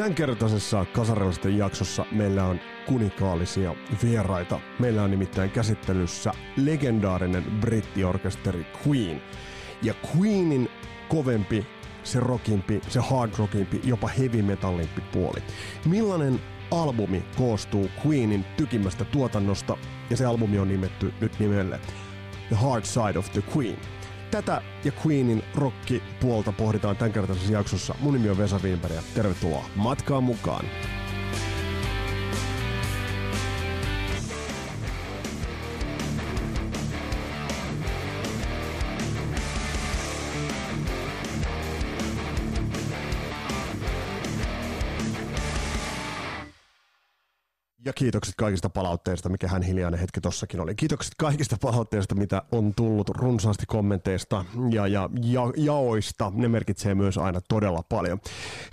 Tämänkertaisessa kasarillisten jaksossa meillä on kunikaalisia vieraita. Meillä on nimittäin käsittelyssä legendaarinen brittiorkesteri Queen. Ja Queenin kovempi, se rockimpi, se hard rockimpi, jopa heavy metallimpi puoli. Millainen albumi koostuu Queenin tykimmästä tuotannosta ja se albumi on nimetty nyt nimelle The Hard Side of the Queen. Tätä ja Queenin rockipuolta pohditaan tämänkertaisessa jaksossa. Mun nimi on Vesa Wienberg ja tervetuloa matkaan mukaan. Kiitokset kaikista palautteista, mikä hän hiljainen hetki tossakin oli. Kiitokset kaikista palautteista, mitä on tullut runsaasti kommenteista ja, ja, ja jaoista. Ne merkitsee myös aina todella paljon.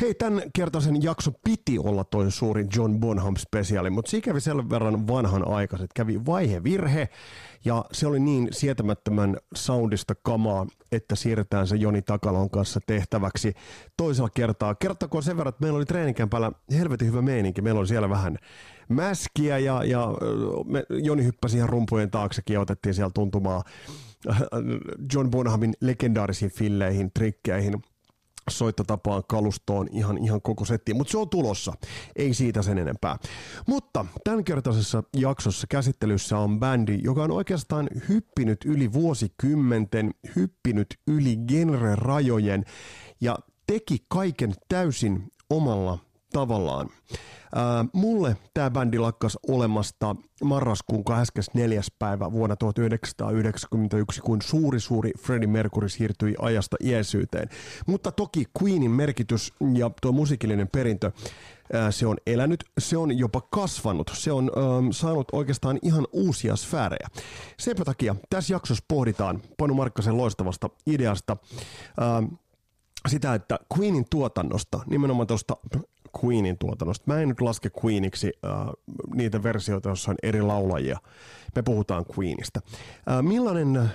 Hei, tämän kertaisen jakso piti olla toi suuri John Bonham spesiaali, mutta siinä kävi sen verran vanhan aikaiset. Kävi vaihevirhe ja se oli niin sietämättömän soundista kamaa, että siirretään se Joni Takalon kanssa tehtäväksi toisella kertaa. Kertakoon sen verran, että meillä oli treenikämpällä helvetin hyvä meininki. Meillä oli siellä vähän mäskiä ja, ja me, Joni hyppäsi ihan rumpujen taaksekin ja otettiin siellä tuntumaan John Bonhamin legendaarisiin filleihin, trikkeihin soittotapaan, kalustoon, ihan, ihan koko setti, mutta se on tulossa, ei siitä sen enempää. Mutta tämänkertaisessa jaksossa käsittelyssä on bändi, joka on oikeastaan hyppinyt yli vuosikymmenten, hyppinyt yli genre-rajojen ja teki kaiken täysin omalla tavallaan. Ää, mulle tämä bändi lakkas olemasta marraskuun 24. päivä vuonna 1991, kun suuri suuri Freddie Mercury siirtyi ajasta iäisyyteen. Mutta toki Queenin merkitys ja tuo musiikillinen perintö se on elänyt, se on jopa kasvanut, se on ähm, saanut oikeastaan ihan uusia sfäärejä. Senpä takia tässä jaksossa pohditaan Panu Markkasen loistavasta ideasta ähm, sitä, että Queenin tuotannosta, nimenomaan tuosta Queenin tuotannosta. Mä en nyt laske Queeniksi äh, niitä versioita, joissa on eri laulajia. Me puhutaan Queenista. Äh, millainen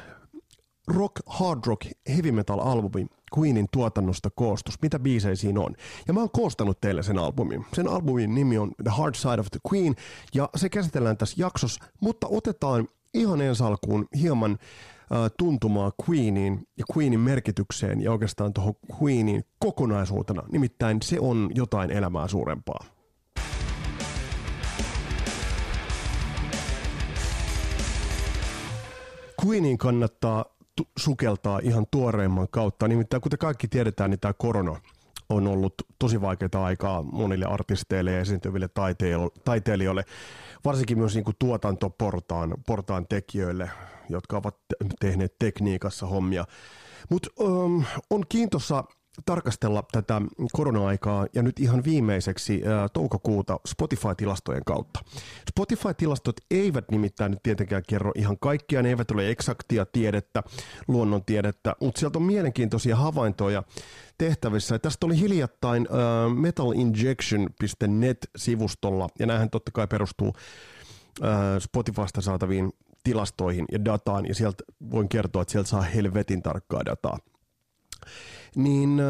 rock, hard rock, heavy metal albumi Queenin tuotannosta koostus? Mitä biisejä siinä on? Ja mä oon koostanut teille sen albumin. Sen albumin nimi on The Hard Side of the Queen ja se käsitellään tässä jaksossa, mutta otetaan ihan ensi alkuun hieman tuntumaa Queeniin ja Queenin merkitykseen ja oikeastaan tuohon Queenin kokonaisuutena. Nimittäin se on jotain elämää suurempaa. Queenin kannattaa sukeltaa ihan tuoreimman kautta. Nimittäin kuten kaikki tiedetään, niin tämä korona on ollut tosi vaikeaa aikaa monille artisteille ja esiintyville taiteilijoille, varsinkin myös niin kuin tuotantoportaan portaan tekijöille, jotka ovat tehneet tekniikassa hommia. Mutta um, on kiintossa tarkastella tätä korona-aikaa ja nyt ihan viimeiseksi toukokuuta Spotify-tilastojen kautta. Spotify-tilastot eivät nimittäin nyt tietenkään kerro ihan kaikkia, ne eivät ole eksaktia tiedettä, luonnontiedettä, mutta sieltä on mielenkiintoisia havaintoja tehtävissä. Tästä oli hiljattain metalinjection.net-sivustolla, ja nämähän totta kai perustuu Spotifysta saataviin tilastoihin ja dataan, ja sieltä voin kertoa, että sieltä saa helvetin tarkkaa dataa niin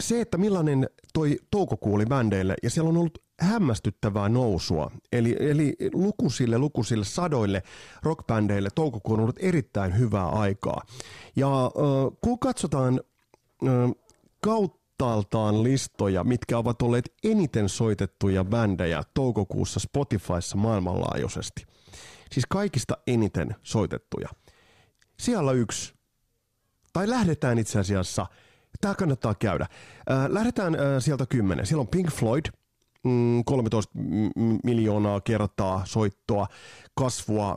se, että millainen toi toukokuu oli bändeille, ja siellä on ollut hämmästyttävää nousua. Eli, eli lukuisille, lukuisille sadoille rockbändeille toukokuu on ollut erittäin hyvää aikaa. Ja äh, kun katsotaan äh, kauttaaltaan listoja, mitkä ovat olleet eniten soitettuja bändejä toukokuussa Spotifyssa maailmanlaajuisesti, siis kaikista eniten soitettuja, siellä yksi, tai lähdetään itse asiassa – Tämä kannattaa käydä. Äh, lähdetään äh, sieltä kymmenen. Siellä on Pink Floyd, 13 mm, miljoonaa kertaa soittoa, kasvua,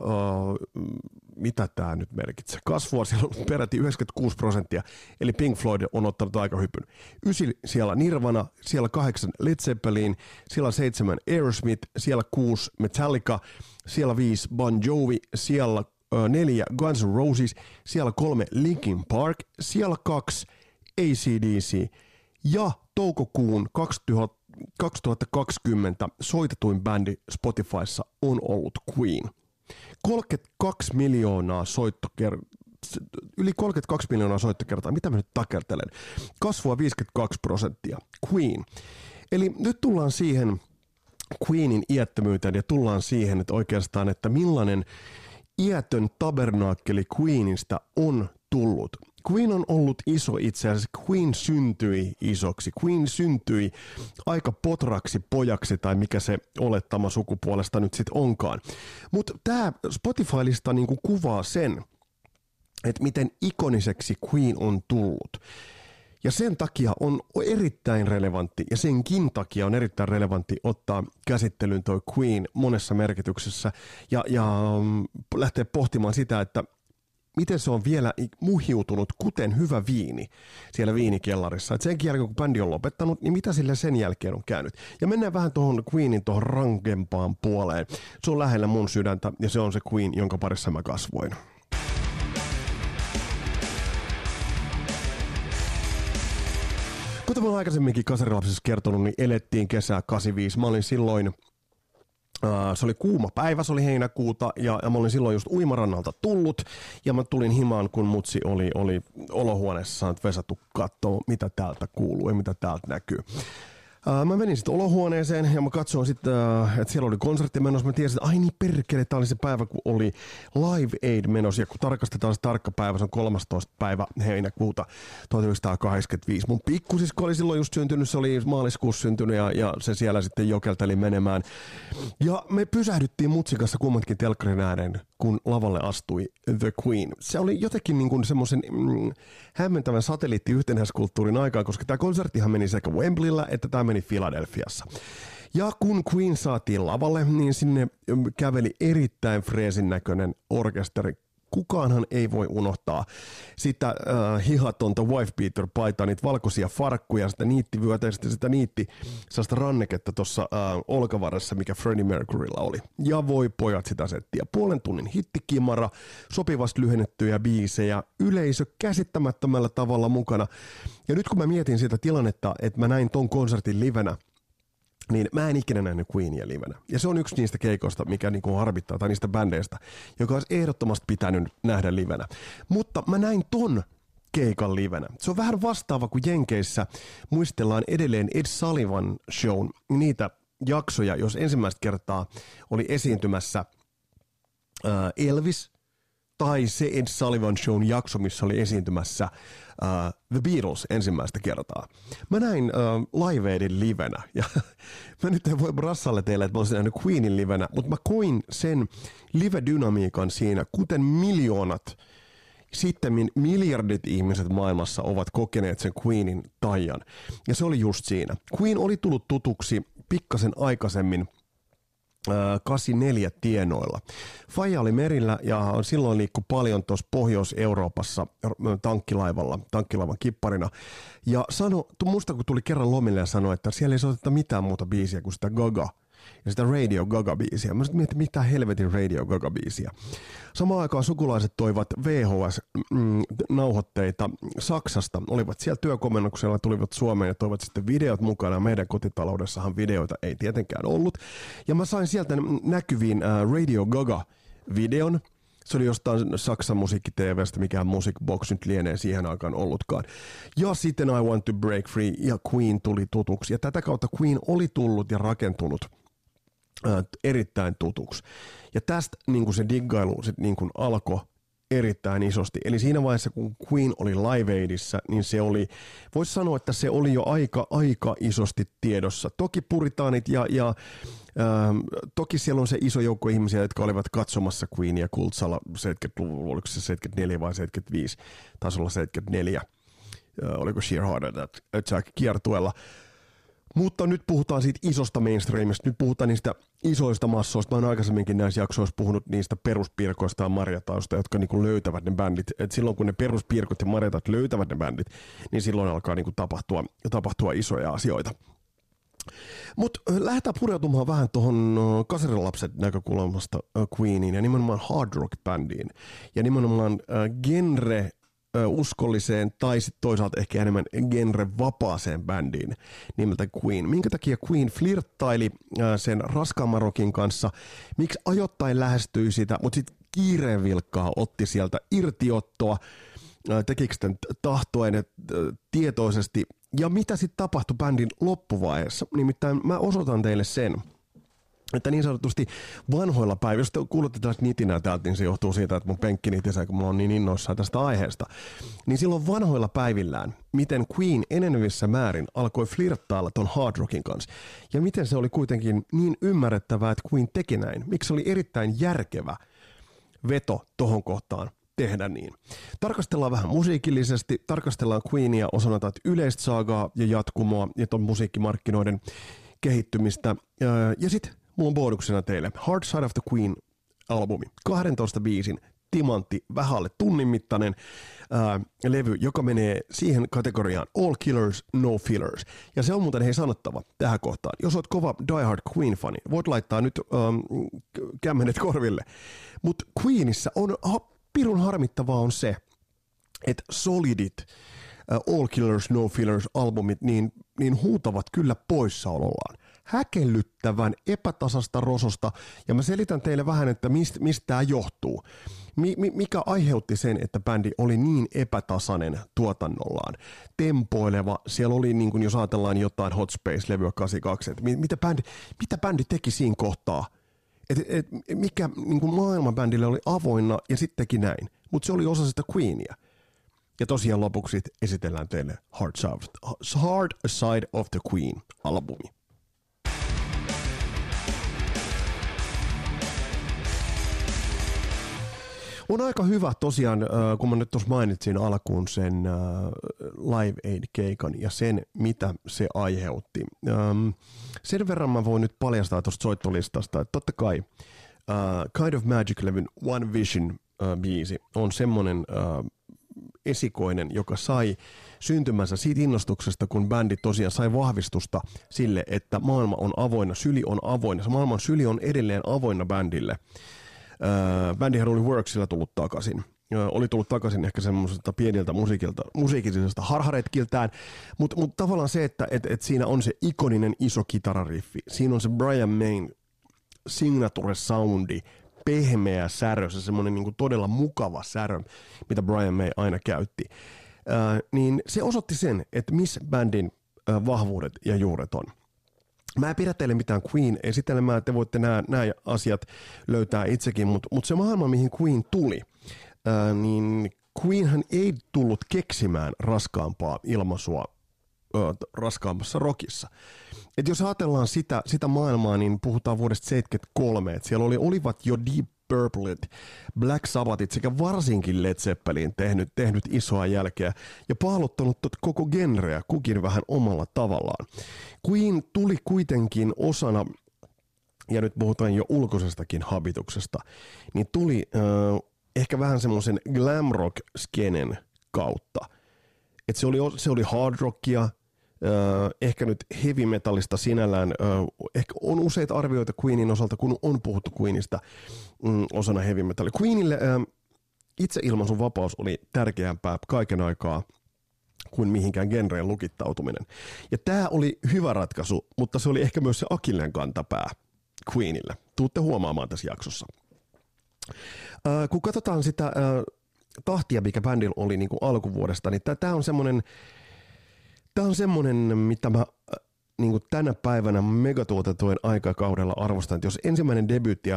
mitä tämä nyt merkitsee? Kasvua siellä on peräti 96 prosenttia, eli Pink Floyd on ottanut aika hypyn. Ysi siellä Nirvana, siellä kahdeksan Led Zeppelin, siellä seitsemän Aerosmith, siellä kuusi Metallica, siellä viisi Bon Jovi, siellä neljä Guns N' Roses, siellä kolme Linkin Park, siellä kaksi ACDC ja toukokuun 2000, 2020 soitetuin bändi Spotifyssa on ollut Queen. 32 miljoonaa soittokertaa yli 32 miljoonaa soittokertaa. Mitä mä nyt takertelen? Kasvua 52 prosenttia. Queen. Eli nyt tullaan siihen Queenin iättömyyteen ja tullaan siihen, että oikeastaan, että millainen iätön tabernaakkeli Queenista on tullut. Queen on ollut iso itse asiassa. Queen syntyi isoksi. Queen syntyi aika potraksi pojaksi tai mikä se olettama sukupuolesta nyt sitten onkaan. Mutta tämä Spotify-lista niinku kuvaa sen, että miten ikoniseksi Queen on tullut. Ja sen takia on erittäin relevantti, ja senkin takia on erittäin relevantti ottaa käsittelyyn toi Queen monessa merkityksessä ja, ja mm, lähteä pohtimaan sitä, että miten se on vielä muhiutunut, kuten hyvä viini siellä viinikellarissa. Et sen jälkeen, kun bändi on lopettanut, niin mitä sille sen jälkeen on käynyt? Ja mennään vähän tuohon Queenin tuohon rankempaan puoleen. Se on lähellä mun sydäntä, ja se on se Queen, jonka parissa mä kasvoin. Kuten mä aikaisemminkin kasarilapsissa kertonut, niin elettiin kesää 85. Mä olin silloin se oli kuuma päivä, se oli heinäkuuta ja, ja mä olin silloin just uimarannalta tullut ja mä tulin himaan, kun mutsi oli, oli olohuoneessa sanonut Vesatu katsoa, mitä täältä kuuluu ja mitä täältä näkyy. Uh, mä menin sitten olohuoneeseen ja mä katsoin sitten, että siellä oli konsertti menossa. Mä tiesin, että ai niin perkele, tää oli se päivä, kun oli Live Aid menossa. Ja kun tarkastetaan se tarkka päivä, se on 13. päivä heinäkuuta 1985. Mun pikkusisko oli silloin just syntynyt, se oli maaliskuussa syntynyt ja, ja se siellä sitten jokelteli menemään. Ja me pysähdyttiin mutsikassa kummatkin telkkarin ääreen, kun lavalle astui The Queen. Se oli jotenkin niin kuin semmoisen mm, hämmentävän satelliittiyhtenäiskulttuurin aikaa, koska tämä konserttihan meni sekä Wembleyllä että tämä meni Filadelfiassa. Ja kun Queen saatiin lavalle, niin sinne käveli erittäin freesin näköinen orkesteri kukaanhan ei voi unohtaa sitä äh, hihatonta wife beater paitaa, niitä valkoisia farkkuja, sitä niittivyötä ja sitä niitti sellaista ranneketta tuossa äh, olkavarressa, mikä Freddie Mercurylla oli. Ja voi pojat sitä settiä. Puolen tunnin hittikimara, sopivasti lyhennettyjä biisejä, yleisö käsittämättömällä tavalla mukana. Ja nyt kun mä mietin sitä tilannetta, että mä näin ton konsertin livenä, niin mä en ikinä nähnyt Queenia livenä. Ja se on yksi niistä keikoista, mikä niin kuin harvittaa, tai niistä bändeistä, joka olisi ehdottomasti pitänyt nähdä livenä. Mutta mä näin ton keikan livenä. Se on vähän vastaava kuin Jenkeissä muistellaan edelleen Ed Sullivan shown niitä jaksoja, jos ensimmäistä kertaa oli esiintymässä Elvis tai se Ed Sullivan shown jakso, missä oli esiintymässä uh, The Beatles ensimmäistä kertaa. Mä näin uh, Live Aidin livenä, ja mä nyt en voi brassalle teille, että mä olisin nähnyt Queenin livenä, mutta mä koin sen live-dynamiikan siinä, kuten miljoonat sitten miljardit ihmiset maailmassa ovat kokeneet sen Queenin tajan. Ja se oli just siinä. Queen oli tullut tutuksi pikkasen aikaisemmin – 84 tienoilla. Faija oli merillä ja silloin liikkui paljon tuossa Pohjois-Euroopassa tankkilaivalla, tankkilaivan kipparina. Ja sano, musta kun tuli kerran lomille ja sanoi, että siellä ei soiteta mitään muuta biisiä kuin sitä Gaga ja sitä Radio Gaga-biisiä. Mä mietin, mitä helvetin Radio Gaga-biisiä. Samaan aikaan sukulaiset toivat VHS-nauhoitteita mm, Saksasta. Olivat siellä työkomennuksella, tulivat Suomeen ja toivat sitten videot mukana. Meidän kotitaloudessahan videoita ei tietenkään ollut. Ja mä sain sieltä näkyviin Radio Gaga-videon. Se oli jostain Saksan musiikki-TVstä, mikään Music Box nyt lienee siihen aikaan ollutkaan. Ja sitten I Want to Break Free ja Queen tuli tutuksi. Ja tätä kautta Queen oli tullut ja rakentunut – erittäin tutuksi. Ja tästä niin kuin se diggailu sit, niin kuin alkoi erittäin isosti. Eli siinä vaiheessa, kun Queen oli Live Aidissä, niin se oli, voisi sanoa, että se oli jo aika, aika isosti tiedossa. Toki puritaanit ja, ja ähm, toki siellä on se iso joukko ihmisiä, jotka olivat katsomassa Queenia Kultsalla 70-luvulla, oliko se 74 vai 75, taisi olla 74, äh, oliko Sheer Heart Attack kiertuella. Mutta nyt puhutaan siitä isosta mainstreamista, nyt puhutaan niistä isoista massoista. Mä oon aikaisemminkin näissä jaksoissa puhunut niistä peruspiirkoista ja marjatausta, jotka niinku löytävät ne bändit. Et silloin kun ne peruspiirkot ja marjatat löytävät ne bändit, niin silloin alkaa niinku tapahtua, tapahtua isoja asioita. Mutta lähdetään pureutumaan vähän tuohon kaserilapset näkökulmasta Queeniin ja nimenomaan hard rock bändiin. Ja nimenomaan genre uskolliseen tai sitten toisaalta ehkä enemmän genre-vapaaseen bändiin nimeltä Queen. Minkä takia Queen flirttaili sen raskaamman rockin kanssa, miksi ajoittain lähestyi sitä, mutta sitten kiireen vilkkaa otti sieltä irtiottoa, tekikö sitten tahtoen tietoisesti ja mitä sitten tapahtui bändin loppuvaiheessa? Nimittäin mä osoitan teille sen, että niin sanotusti vanhoilla päivillä, jos te kuulette tällaista nitinää täältä, niin se johtuu siitä, että mun penkki nitisee, kun mä oon niin innoissaan tästä aiheesta. Niin silloin vanhoilla päivillään, miten Queen enenevissä määrin alkoi flirttailla ton hard rockin kanssa. Ja miten se oli kuitenkin niin ymmärrettävää, että Queen teki näin. Miksi se oli erittäin järkevä veto tohon kohtaan tehdä niin. Tarkastellaan vähän musiikillisesti, tarkastellaan Queenia osana tätä yleistä saagaa ja jatkumoa ja ton musiikkimarkkinoiden kehittymistä. Ja sitten mulla on bonuksena teille Hard Side of the Queen albumi. 12 biisin timantti, vähälle tunnin mittainen ää, levy, joka menee siihen kategoriaan All Killers, No Fillers. Ja se on muuten hei sanottava tähän kohtaan. Jos oot kova Die Hard Queen-fani, voit laittaa nyt ähm, kämmenet korville. Mutta Queenissa on, ha, pirun harmittavaa on se, että Solidit, uh, All Killers, No Fillers albumit, niin, niin huutavat kyllä poissaolollaan häkellyttävän epätasasta rososta, ja mä selitän teille vähän, että mistä, mistä tämä johtuu. Mi, mi, mikä aiheutti sen, että bändi oli niin epätasainen tuotannollaan? Tempoileva, siellä oli, niin kuin jos ajatellaan jotain Hot Space-levyä 82, että mitä bändi, mitä bändi teki siinä kohtaa? Et, et, mikä niin kuin maailmanbändille oli avoinna ja sittenkin näin, mutta se oli osa sitä Queenia. Ja tosiaan lopuksi esitellään teille Hard Side, of the Queen-albumi. On aika hyvä tosiaan, kun mä nyt tuossa mainitsin alkuun sen Live Aid-keikan ja sen, mitä se aiheutti. Sen verran mä voin nyt paljastaa tuosta soittolistasta, että totta kai Kind of Magic-levyn One Vision biisi on semmoinen esikoinen, joka sai syntymänsä siitä innostuksesta, kun bändi tosiaan sai vahvistusta sille, että maailma on avoinna, syli on avoinna. Se maailman syli on edelleen avoinna bändille. Bändihän oli Worksilla tullut takaisin. Oli tullut takaisin ehkä semmoiselta pieniltä musiikilta, musiikillisesta harharetkiltään, mutta mut tavallaan se, että et, et siinä on se ikoninen iso kitarariffi, siinä on se Brian Main signature soundi, pehmeä särö, se semmoinen niin todella mukava särö, mitä Brian May aina käytti, äh, niin se osoitti sen, että missä bändin äh, vahvuudet ja juuret on. Mä en pidä teille mitään Queen esitelmää, te voitte nämä, nämä asiat löytää itsekin, mutta, mutta se maailma, mihin Queen tuli, ää, niin Queenhän ei tullut keksimään raskaampaa ilmaisua ää, raskaammassa rockissa. Et jos ajatellaan sitä, sitä maailmaa, niin puhutaan vuodesta 73, että siellä oli, olivat jo Deep Purpleit, Black Sabbathit sekä varsinkin Led Zeppelin tehnyt, tehnyt isoa jälkeä ja paaluttanut tot koko genreä kukin vähän omalla tavallaan. Queen tuli kuitenkin osana ja nyt puhutaan jo ulkoisestakin habituksesta, niin tuli äh, ehkä vähän semmoisen glam rock skenen kautta. Et se oli, se oli hard rockia, ehkä nyt heavy metallista sinällään, ehkä on useita arvioita Queenin osalta, kun on puhuttu Queenista mm, osana heavy metallia. Queenille itseilmaisun vapaus oli tärkeämpää kaiken aikaa kuin mihinkään genreen lukittautuminen. Ja tämä oli hyvä ratkaisu, mutta se oli ehkä myös se Akilleen kantapää Queenille. Tuutte huomaamaan tässä jaksossa. kun katsotaan sitä tahtia, mikä bändillä oli niin kuin alkuvuodesta, niin tämä on semmoinen Tämä on semmoinen, mitä mä äh, niin kuin tänä päivänä megatuotetuen aikakaudella arvostan, että jos ensimmäinen debyytti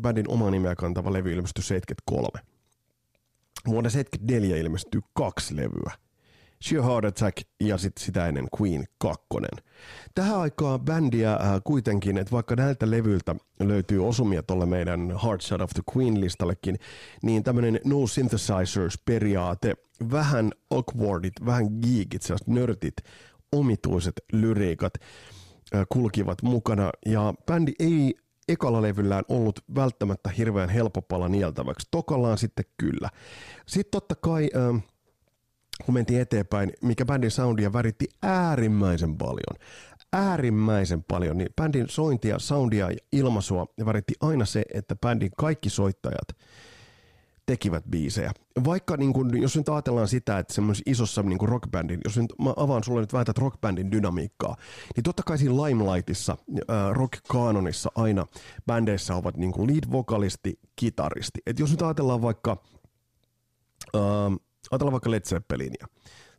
bändin oma nimeä kantava levy ilmestyi 73, vuonna 74 ilmestyy kaksi levyä. Sheer Heart Attack ja sitten sitä ennen Queen 2. Tähän aikaan bändiä äh, kuitenkin, että vaikka näiltä levyiltä löytyy osumia tuolle meidän Hard Side of the Queen-listallekin, niin tämmöinen No Synthesizers-periaate, vähän awkwardit, vähän geekit, sellaiset nörtit, omituiset lyriikat äh, kulkivat mukana, ja bändi ei ekalla levyllään ollut välttämättä hirveän helppo pala nieltäväksi. Tokallaan sitten kyllä. Sitten totta kai... Äh, kun mentiin eteenpäin, mikä bändin soundia väritti äärimmäisen paljon. Äärimmäisen paljon, niin bändin sointia, soundia ja ilmaisua väritti aina se, että bändin kaikki soittajat tekivät biisejä. Vaikka niin kun, jos nyt ajatellaan sitä, että semmoisessa isossa niin rockbändin, jos nyt mä avaan sulle nyt väität rockbändin dynamiikkaa, niin totta kai siinä Limelightissa, äh, rock-kaanonissa aina bändeissä ovat niin lead-vokalisti, kitaristi. Et jos nyt ajatellaan vaikka äh, ajatellaan vaikka Led Zeppelinia.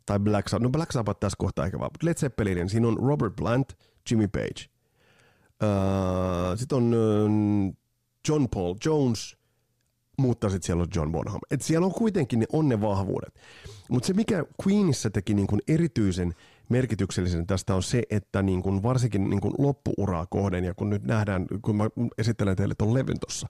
tai Black Sabbath, no Black Sabbath tässä kohtaa ehkä vaan, Led Zeppelin, siinä on Robert Plant, Jimmy Page. Uh, sitten on uh, John Paul Jones, mutta sitten siellä on John Bonham. Et siellä on kuitenkin ne on ne vahvuudet. Mutta se, mikä Queenissa teki niin kuin erityisen merkityksellisen tästä on se, että niin kuin varsinkin niin kuin loppuuraa kohden, ja kun nyt nähdään, kun mä esittelen teille tuon levyn tuossa,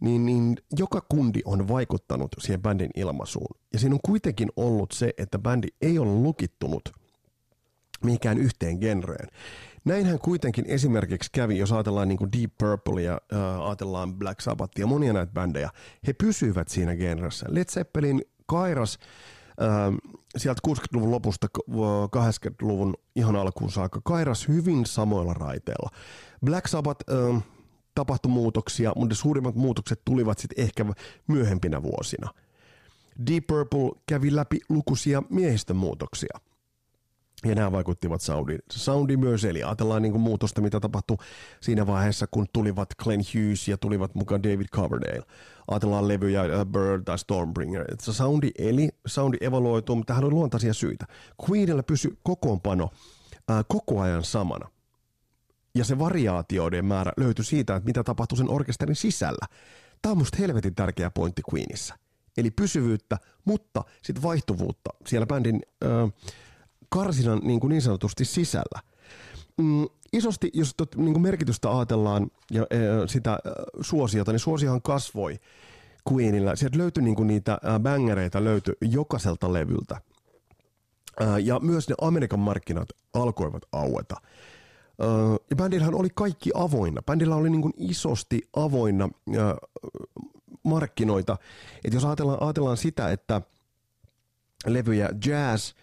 niin, niin joka kundi on vaikuttanut siihen bändin ilmaisuun. Ja siinä on kuitenkin ollut se, että bändi ei ole lukittunut mihinkään yhteen genreen. Näinhän kuitenkin esimerkiksi kävi, jos ajatellaan niin kuin Deep Purple ja äh, ajatellaan Black Sabbath ja monia näitä bändejä. He pysyvät siinä genressä. Led Zeppelin kairas äh, sieltä 60-luvun lopusta 80-luvun ihan alkuun saakka kairas hyvin samoilla raiteilla. Black Sabbath äh, tapahtui muutoksia, mutta suurimmat muutokset tulivat sitten ehkä myöhempinä vuosina. Deep Purple kävi läpi lukuisia miehistön muutoksia – ja nämä vaikuttivat soundiin. Soundi myös, eli ajatellaan niin kuin muutosta, mitä tapahtui siinä vaiheessa, kun tulivat Glenn Hughes ja tulivat mukaan David Coverdale. Ajatellaan levyjä uh, Bird tai Stormbringer. Se soundi eli, soundi evaluoituu, mutta tähän on luontaisia syitä. Queenilla pysyi kokoonpano uh, koko ajan samana. Ja se variaatioiden määrä löytyi siitä, että mitä tapahtui sen orkesterin sisällä. Tämä on musta helvetin tärkeä pointti Queenissa. Eli pysyvyyttä, mutta sitten vaihtuvuutta siellä bändin... Uh, karsinan niin, kuin niin sanotusti sisällä. Mm, isosti, jos tot, niin kuin merkitystä ajatellaan ja e, sitä e, suosiota, niin suosiohan kasvoi Queenillä. Sieltä löytyi niin kuin niitä bangereita löytyi jokaiselta levyltä. Ja myös ne Amerikan markkinat alkoivat aueta. Ja bändillähän oli kaikki avoinna. Bändillä oli niin kuin isosti avoinna markkinoita. Et jos ajatellaan, ajatellaan sitä, että levyjä jazz –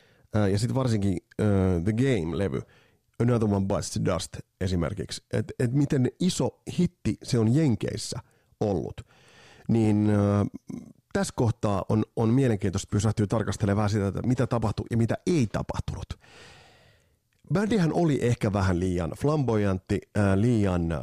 ja sitten varsinkin The Game-levy, Another One Bites the Dust esimerkiksi, että et miten iso hitti se on Jenkeissä ollut, niin tässä kohtaa on, on mielenkiintoista pysähtyä tarkastelemaan sitä, että mitä tapahtui ja mitä ei tapahtunut. Bändihän oli ehkä vähän liian flamboyantti, äh, liian äh,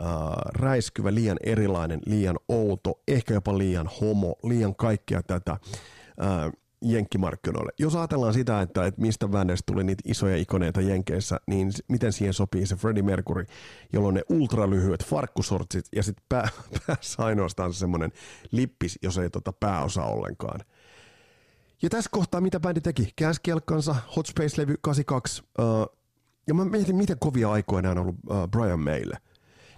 räiskyvä, liian erilainen, liian outo, ehkä jopa liian homo, liian kaikkea tätä. Äh, jenkkimarkkinoille. Jos ajatellaan sitä, että, että mistä bändeistä tuli niitä isoja ikoneita jenkeissä, niin miten siihen sopii se Freddie Mercury, jolloin ne ultralyhyet farkkusortsit ja sitten pää, päässä ainoastaan se semmoinen lippis, jos ei tota pääosa ollenkaan. Ja tässä kohtaa mitä bändi teki? Käänsi kelkkansa, Hot Space-levy 82, uh, ja mä mietin, miten kovia aikoja nämä on ollut uh, Brian Maylle –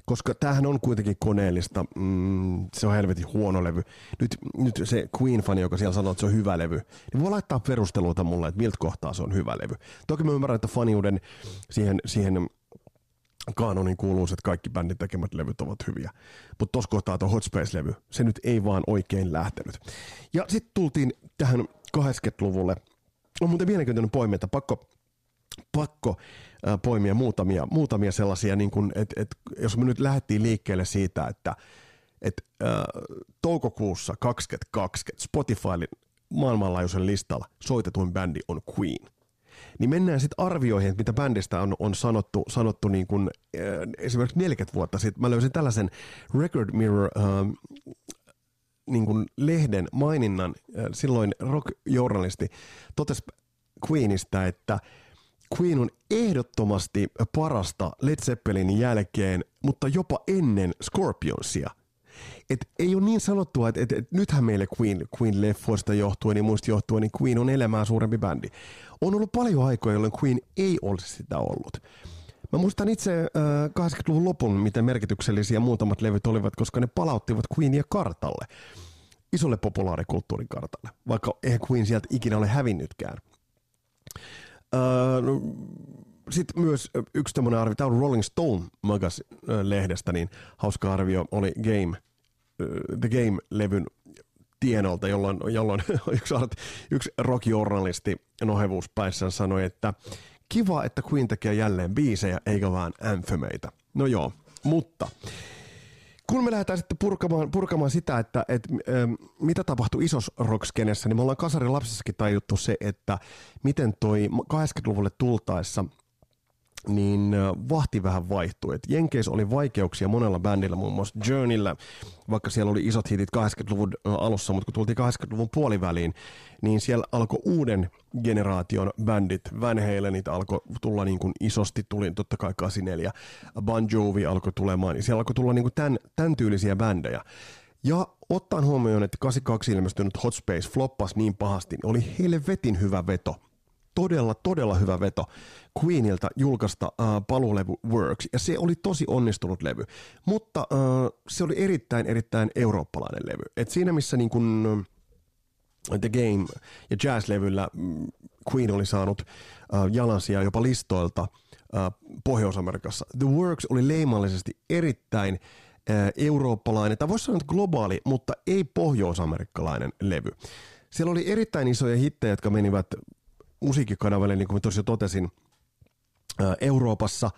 koska tämähän on kuitenkin koneellista, mm, se on helvetin huono levy. Nyt, nyt se Queen-fani, joka siellä sanoo, että se on hyvä levy, niin voi laittaa perusteluita mulle, että miltä kohtaa se on hyvä levy. Toki mä ymmärrän, että faniuden siihen, siihen kaanonin kuuluu, että kaikki bändin tekemät levyt ovat hyviä. Mutta tuossa kohtaa tuo Hot Space-levy, se nyt ei vaan oikein lähtenyt. Ja sitten tultiin tähän 80-luvulle. On muuten mielenkiintoinen poiminta, pakko, pakko poimia muutamia, muutamia sellaisia, niin kuin, että, että jos me nyt lähdettiin liikkeelle siitä, että että äh, toukokuussa 2020 Spotifyn maailmanlaajuisen listalla soitetuin bändi on Queen. Niin mennään sitten arvioihin, että mitä bändistä on, on sanottu, sanottu niin kuin, äh, esimerkiksi 40 vuotta sitten. Mä löysin tällaisen Record Mirror äh, niin kuin lehden maininnan. Äh, silloin rock-journalisti totesi Queenista, että Queen on ehdottomasti parasta Led Zeppelinin jälkeen, mutta jopa ennen Scorpionsia. Et ei ole niin sanottua, että et, et, nythän meille Queen, Queen-leffoista johtuen ja muista johtuen, niin Queen on elämää suurempi bändi. On ollut paljon aikoja, jolloin Queen ei olisi sitä ollut. Mä muistan itse äh, 80-luvun lopun, miten merkityksellisiä muutamat levyt olivat, koska ne palauttivat Queenia kartalle. Isolle populaarikulttuurin kartalle, vaikka eihän Queen sieltä ikinä ole hävinnytkään. Uh, no, sitten myös yksi tämmöinen arvio, tämä on Rolling Stone Magazine-lehdestä, niin hauska arvio oli Game, The Game-levyn tienolta, jolloin, jolloin yksi, yksi rock-journalisti nohevuuspäissään sanoi, että kiva, että Queen tekee jälleen biisejä, eikä vaan anthemeita. No joo, mutta kun me lähdetään sitten purkamaan, purkamaan sitä, että, että ähm, mitä tapahtui isos rockskenessä, niin me ollaan kasarin lapsissakin tajuttu se, että miten toi 80-luvulle tultaessa niin vahti vähän vaihtui. Et Jenkeissä oli vaikeuksia monella bändillä, muun muassa Journeyllä, vaikka siellä oli isot hitit 80-luvun alussa, mutta kun tultiin 80-luvun puoliväliin, niin siellä alkoi uuden generaation bändit. Van Halenit alkoi tulla niin kuin isosti, tuli totta kai 84, Bon Jovi alkoi tulemaan, niin siellä alkoi tulla niin kuin tämän, tämän tyylisiä bändejä. Ja ottaen huomioon, että 82 ilmestynyt Hot Space floppas niin pahasti, niin oli helvetin hyvä veto todella, todella hyvä veto Queenilta julkaista uh, palulevy Works, ja se oli tosi onnistunut levy, mutta uh, se oli erittäin, erittäin eurooppalainen levy. Et siinä missä niin kun, uh, The Game ja Jazz-levyllä mm, Queen oli saanut uh, jalansia jopa listoilta uh, Pohjois-Amerikassa, The Works oli leimallisesti erittäin uh, eurooppalainen, tai voisi sanoa globaali, mutta ei pohjoisamerikkalainen levy. Siellä oli erittäin isoja hittejä, jotka menivät musiikkikanavalle, niin kuin tuossa jo totesin, Euroopassa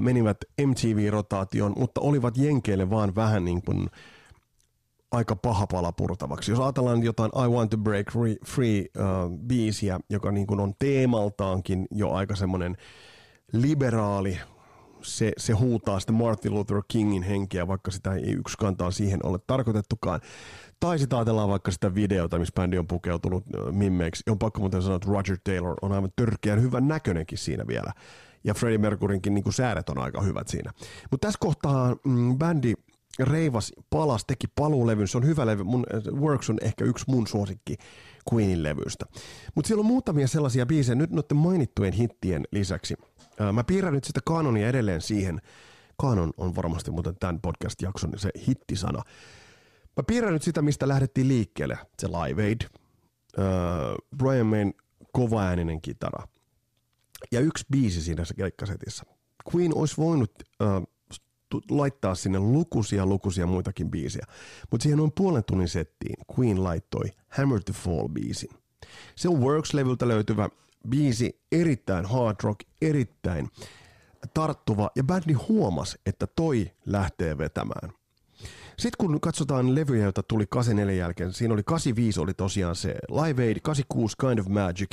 menivät MTV-rotaation, mutta olivat Jenkeille vaan vähän niin kuin aika paha pala purtavaksi. Jos ajatellaan jotain I Want to Break Free uh, biisiä, joka niin kuin on teemaltaankin jo aika semmoinen liberaali, se, se huutaa sitten Martin Luther Kingin henkeä, vaikka sitä ei yksi kantaa siihen ole tarkoitettukaan. Tai sitten ajatellaan vaikka sitä videota, missä bändi on pukeutunut mimmeiksi. On pakko muuten sanoa, että Roger Taylor on aivan törkeän hyvän näköinenkin siinä vielä. Ja Freddie Mercurynkin niin sääret on aika hyvät siinä. Mutta tässä kohtaa mm, bändi reivas, palas, teki paluulevyn. Se on hyvä levy. Mun, Works on ehkä yksi mun suosikki Queenin levystä. Mutta siellä on muutamia sellaisia biisejä nyt noiden mainittujen hittien lisäksi. Mä piirrän nyt sitä kanonia edelleen siihen. Kanon on varmasti muuten tämän podcast-jakson se hittisana. Mä piirrän nyt sitä, mistä lähdettiin liikkeelle. Se Live Aid, uh, Brian Mayn kovaääninen kitara ja yksi biisi siinä keikkasetissä. Queen olisi voinut uh, laittaa sinne lukuisia lukuisia muitakin biisiä, mutta siihen on puolen tunnin settiin Queen laittoi Hammer to Fall-biisin. Se on Works-levyltä löytyvä biisi, erittäin hard rock, erittäin tarttuva, ja bändi huomasi, että toi lähtee vetämään. Sitten kun katsotaan levyjä, joita tuli 84 jälkeen, siinä oli 85 oli tosiaan se Live Aid, 86 Kind of Magic,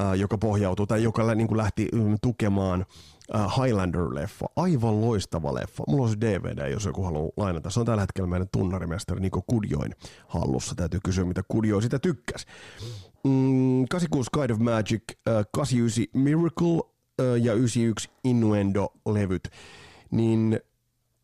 äh, joka pohjautuu tai joka niin kuin lähti mm, tukemaan äh, Highlander-leffa. Aivan loistava leffa. Mulla on se DVD, jos joku haluaa lainata. Se on tällä hetkellä meidän tunnarimestari Niko Kudjoin hallussa. Täytyy kysyä, mitä Kudjoi sitä tykkäs. Mm, 86 Kind of Magic, äh, 89 Miracle äh, ja 91 Innuendo-levyt. Niin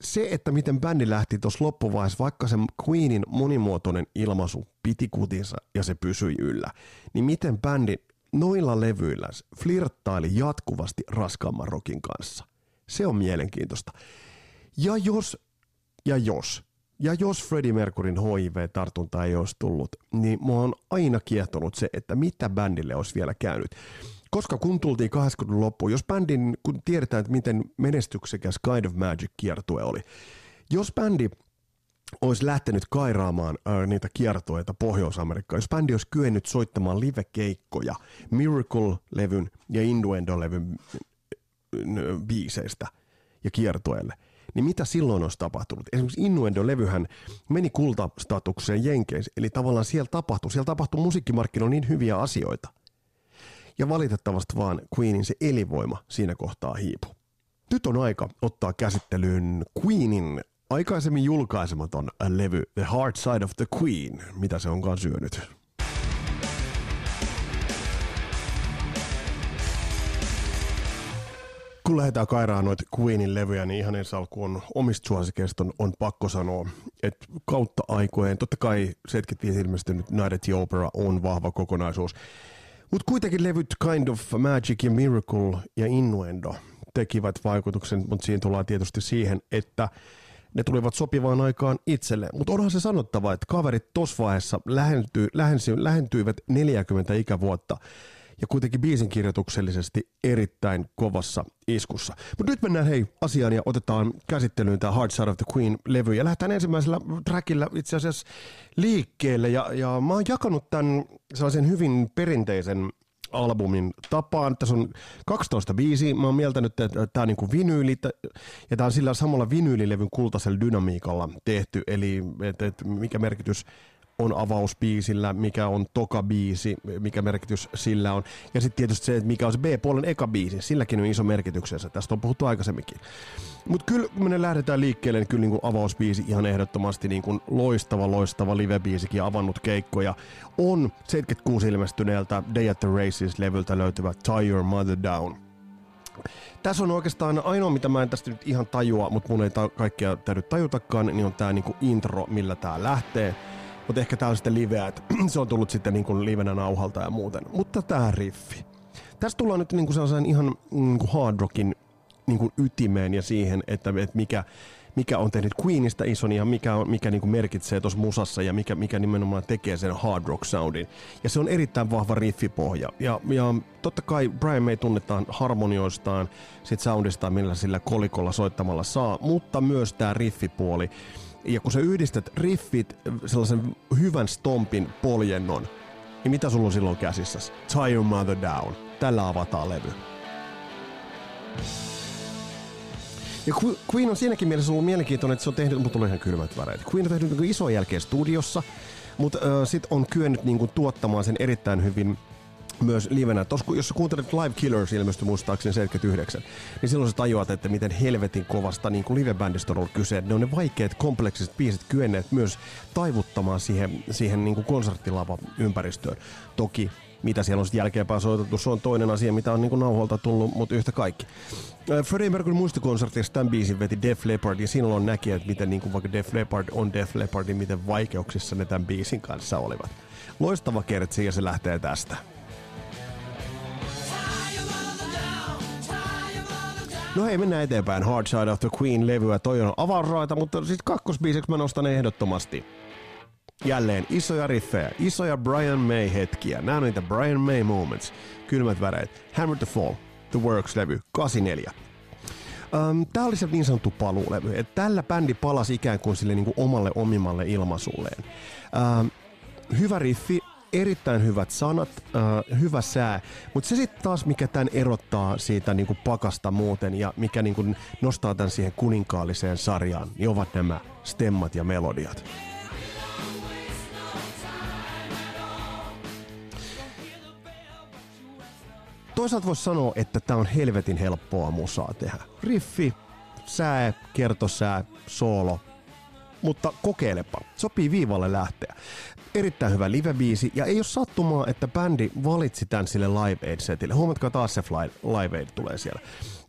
se, että miten bändi lähti tuossa loppuvaiheessa, vaikka se Queenin monimuotoinen ilmaisu piti kutinsa ja se pysyi yllä, niin miten bändi noilla levyillä flirttaili jatkuvasti raskaamman rokin kanssa. Se on mielenkiintoista. Ja jos, ja jos, ja jos Freddie Mercuryn HIV-tartunta ei olisi tullut, niin mua on aina kiehtonut se, että mitä bändille olisi vielä käynyt. Koska kun tultiin 80-luvun loppuun, jos bändin, kun tiedetään, että miten menestyksekäs Kind of Magic kiertue oli, jos bändi olisi lähtenyt kairaamaan äh, niitä kiertoita Pohjois-Amerikkaan, jos bändi olisi kyennyt soittamaan live-keikkoja Miracle-levyn ja Innuendo-levyn äh, biiseistä ja kiertueelle, niin mitä silloin olisi tapahtunut? Esimerkiksi Innuendo-levyhän meni kultastatukseen Jenkeissä, eli tavallaan siellä tapahtui, siellä tapahtui musiikkimarkkinoilla niin hyviä asioita – ja valitettavasti vaan Queenin se elinvoima siinä kohtaa hiipu. Nyt on aika ottaa käsittelyyn Queenin aikaisemmin julkaisematon levy The Hard Side of the Queen, mitä se onkaan syönyt. Kun lähdetään kairaan noita Queenin levyjä, niin ihan ensi alkuun omista suosikeista on, on pakko sanoa, että kautta aikojen, totta kai 75 ilmestynyt Night at the Opera on vahva kokonaisuus. Mutta kuitenkin levyt Kind of Magic ja Miracle ja Innuendo tekivät vaikutuksen, mutta siinä tullaan tietysti siihen, että ne tulivat sopivaan aikaan itselle. Mutta onhan se sanottava, että kaverit tuossa vaiheessa lähenty, lähensy, lähentyivät 40 ikävuotta ja kuitenkin biisin kirjoituksellisesti erittäin kovassa iskussa. Mutta nyt mennään hei asiaan ja otetaan käsittelyyn tämä Hard Side of the Queen-levy ja lähdetään ensimmäisellä trackillä itse asiassa liikkeelle ja, ja mä oon jakanut tämän sellaisen hyvin perinteisen albumin tapaan. Tässä on 12 biisiä. Mä oon mieltänyt, että tämä on niin vinyyli, ja tämä on sillä samalla vinyylilevyn kultaisella dynamiikalla tehty, eli että, että mikä merkitys on avausbiisillä, mikä on toka biisi, mikä merkitys sillä on. Ja sitten tietysti se, että mikä on se B-puolen eka biisi, silläkin on iso merkityksensä. Tästä on puhuttu aikaisemminkin. Mutta kyllä kun me lähdetään liikkeelle, niin kyllä niin kuin avausbiisi ihan ehdottomasti niin kuin loistava, loistava live-biisikin avannut keikkoja. On 76 ilmestyneeltä Day at the Races-levyltä löytyvä Tie Your Mother Down. Tässä on oikeastaan ainoa, mitä mä en tästä nyt ihan tajua, mutta mun ei ta- kaikkea täydy tajutakaan, niin on tää niinku intro, millä tää lähtee. Mutta ehkä tää on sitten liveä, että se on tullut sitten niinku livenä nauhalta ja muuten. Mutta tää riffi. Tässä tullaan nyt niinku sellaisen ihan niinku hard rockin niinku ytimeen ja siihen, että, että mikä, mikä on tehnyt Queenista ison ja mikä, on, mikä niinku merkitsee tuossa musassa ja mikä, mikä nimenomaan tekee sen hard rock soundin. Ja se on erittäin vahva riffipohja. Ja, ja totta kai Brian May tunnetaan harmonioistaan, sit soundistaan, millä sillä kolikolla soittamalla saa, mutta myös tämä riffipuoli. Ja kun sä yhdistät riffit sellaisen hyvän stompin poljennon, niin mitä sulla on silloin käsissä? Tie Your Mother Down. Tällä avataan levy. Ja Queen on siinäkin mielessä ollut mielenkiintoinen, että se on tehnyt, mutta tulee ihan kylmät väreet. Queen on tehnyt niin ison jälkeen studiossa, mutta äh, sitten on kyennyt niin kuin, tuottamaan sen erittäin hyvin myös livenä. Tos, jos sä kuuntelet Live Killers ilmestyi muistaakseni 79, niin silloin sä tajuat, että miten helvetin kovasta niin kuin live-bändistä on ollut kyse. Ne on ne vaikeat, kompleksiset biisit kyenneet myös taivuttamaan siihen, siihen niin kuin konserttilava ympäristöön. Toki mitä siellä on sitten jälkeenpäin soitettu, se on toinen asia, mitä on niin nauholta tullut, mutta yhtä kaikki. Freddie Mercury muistokonsertissa tämän biisin veti Def Leppard ja silloin näki, että miten niin kuin vaikka Def Leppard on Def Leppard, niin miten vaikeuksissa ne tämän biisin kanssa olivat. Loistava kertsi ja se lähtee tästä. No hei, mennään eteenpäin. Hard Side of the Queen-levyä. Toi on avarraita, mutta sitten kakkosbiiseksi mä nostan ehdottomasti. Jälleen isoja riffejä, isoja Brian May-hetkiä. Nämä on niitä Brian May moments. Kylmät väreet. Hammer to Fall, The Works-levy, 84. Um, Tämä oli se niin sanottu paluulevy. Tällä bändi palasi ikään kuin sille niin kuin omalle omimalle ilmaisulleen. Um, hyvä riffi, erittäin hyvät sanat, uh, hyvä sää, mutta se sitten taas, mikä tämän erottaa siitä niinku pakasta muuten ja mikä niinku nostaa tämän siihen kuninkaalliseen sarjaan, niin ovat nämä stemmat ja melodiat. Toisaalta voisi sanoa, että tämä on helvetin helppoa musaa tehdä. Riffi, sää, kertosää, soolo, mutta kokeilepa. Sopii viivalle lähteä. Erittäin hyvä live-biisi, ja ei ole sattumaa, että bändi valitsi tämän sille Live Aid-setille. Huomatkaa taas se Live Aid tulee siellä.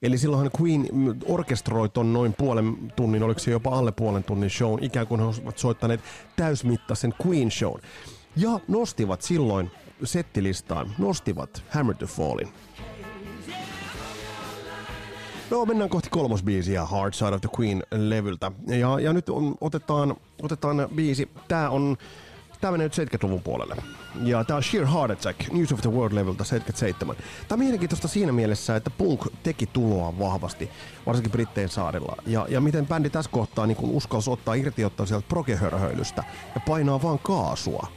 Eli silloinhan Queen orkestroi ton noin puolen tunnin, oliko se jopa alle puolen tunnin show, ikään kuin he olisivat soittaneet täysmittaisen Queen show. Ja nostivat silloin settilistaan, nostivat Hammer to Fallin. No, mennään kohti kolmosbiisiä Hard Side of the Queen-levyltä. Ja, ja nyt on, otetaan, otetaan biisi. Tää on Tää menee nyt 70-luvun puolelle. Ja tää on Sheer Heart Attack, News of the World-levyltä 77. Tää on mielenkiintoista siinä mielessä, että punk teki tuloa vahvasti, varsinkin Brittein saarilla. Ja, ja miten bändi tässä kohtaa niin uskalsi ottaa irti ottaa sieltä progehörhöilystä ja painaa vaan kaasua.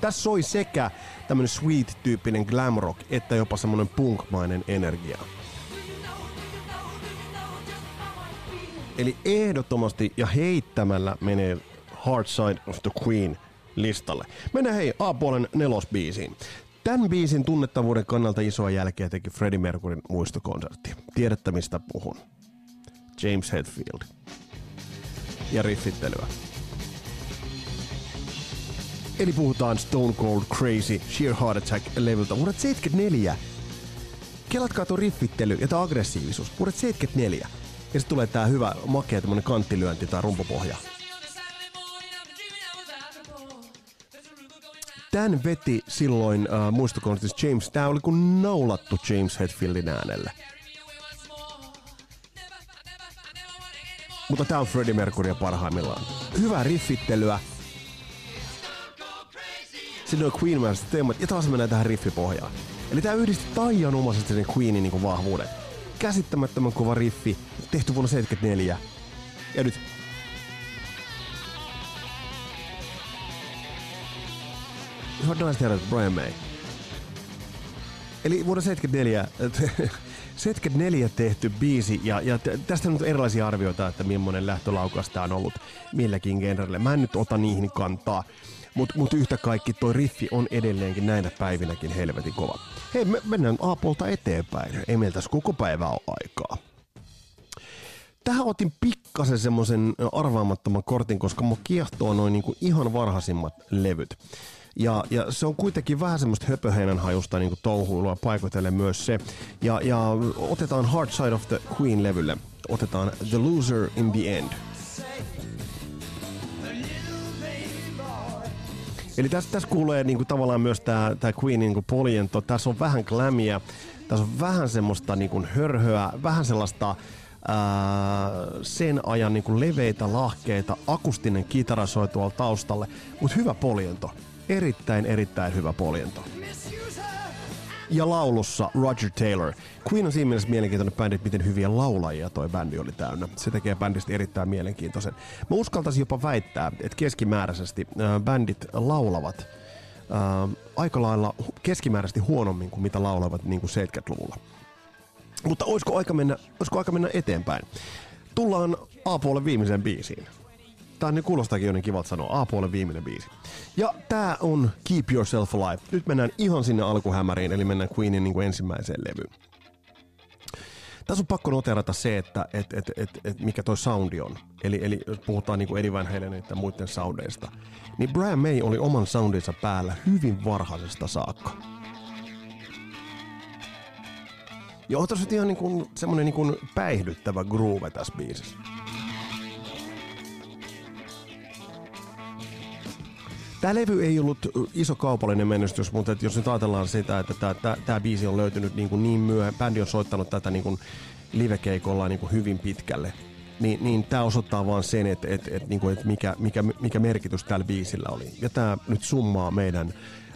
Tässä soi sekä tämmönen sweet-tyyppinen glam rock, että jopa semmonen punkmainen energia. Eli ehdottomasti ja heittämällä menee Hard Side of the Queen listalle. Mennään hei A-puolen nelosbiisiin. Tämän biisin tunnettavuuden kannalta isoa jälkeä teki Freddie Mercuryn muistokonsertti. Tiedätte mistä puhun. James Hetfield. Ja riffittelyä. Eli puhutaan Stone Cold Crazy Sheer Heart Attack-levyltä vuodet 74. Kelatkaa tuo riffittely ja tuo aggressiivisuus. Vuodet 74. Ja sitten tulee tää hyvä makea tämmönen kanttilyönti tai rumpupohja. Tän veti silloin uh, muistokonsertissa James. Tää oli kuin naulattu James Hetfieldin äänelle. Mutta tää on Freddie Mercury parhaimmillaan. Hyvää riffittelyä, Siinä on Queen Masters teemat ja taas mennään tähän riffipohjaan. Eli tää yhdisti taianomaisesti sen Queenin niinku vahvuuden. Käsittämättömän kova riffi, tehty vuonna 74. Ja nyt Herrat, Brian May. Eli vuonna 74, 74 tehty biisi, ja, ja tästä on erilaisia arvioita, että millainen lähtölaukas tämä on ollut milläkin genrelle. Mä en nyt ota niihin kantaa, mutta mut yhtä kaikki toi riffi on edelleenkin näinä päivinäkin helvetin kova. Hei, me mennään A-puolta eteenpäin. Ei meillä tässä koko päivä ole aikaa. Tähän otin pikkasen semmoisen arvaamattoman kortin, koska mua kiehtoo noin niinku ihan varhaisimmat levyt. Ja, ja se on kuitenkin vähän semmoista höpöheinän hajusta niin touhuilua paikoitellen myös se. Ja, ja otetaan Hard Side of the Queen-levylle. Otetaan The Loser in the End. Eli tässä, tässä kuulee niinku tavallaan myös tämä tää Queenin niinku poliento. Tässä on vähän glamia, tässä on vähän semmoista niinku hörhöä, vähän sellaista ää, sen ajan niinku leveitä lahkeita, akustinen kitara soi tuolla taustalle, mutta hyvä poliento. Erittäin, erittäin hyvä poljento. Ja laulussa Roger Taylor. Queen on siinä mielessä mielenkiintoinen bändi, miten hyviä laulajia toi bändi oli täynnä. Se tekee bändistä erittäin mielenkiintoisen. Mä uskaltaisin jopa väittää, että keskimääräisesti äh, bändit laulavat äh, aika lailla keskimääräisesti huonommin kuin mitä laulavat niin kuin 70-luvulla. Mutta olisiko aika mennä, olisiko aika mennä eteenpäin? Tullaan A-puolen viimeiseen biisiin. Tää niin kuulostaakin jotenkin kivalta sanoa. A-puolen viimeinen biisi. Ja tää on Keep Yourself Alive. Nyt mennään ihan sinne alkuhämäriin, eli mennään Queenin niin kuin ensimmäiseen levyyn. Tässä on pakko noterata se, että et, et, et, et mikä toi soundi on. Eli, eli jos puhutaan niin Eddie Van Halen ja muiden soundeista, niin Brian May oli oman soundinsa päällä hyvin varhaisesta saakka. Ja on ihan niin kuin, semmoinen niin kuin päihdyttävä groove tässä biisissä. Tämä levy ei ollut iso kaupallinen menestys, mutta jos nyt ajatellaan sitä, että tämä, biisi on löytynyt niin, kuin niin myöhään, bändi on soittanut tätä niin kuin livekeikolla niin kuin hyvin pitkälle, niin, niin tämä osoittaa vaan sen, että, että, että, niin kuin, että mikä, mikä, mikä merkitys tällä biisillä oli. Ja tämä nyt summaa meidän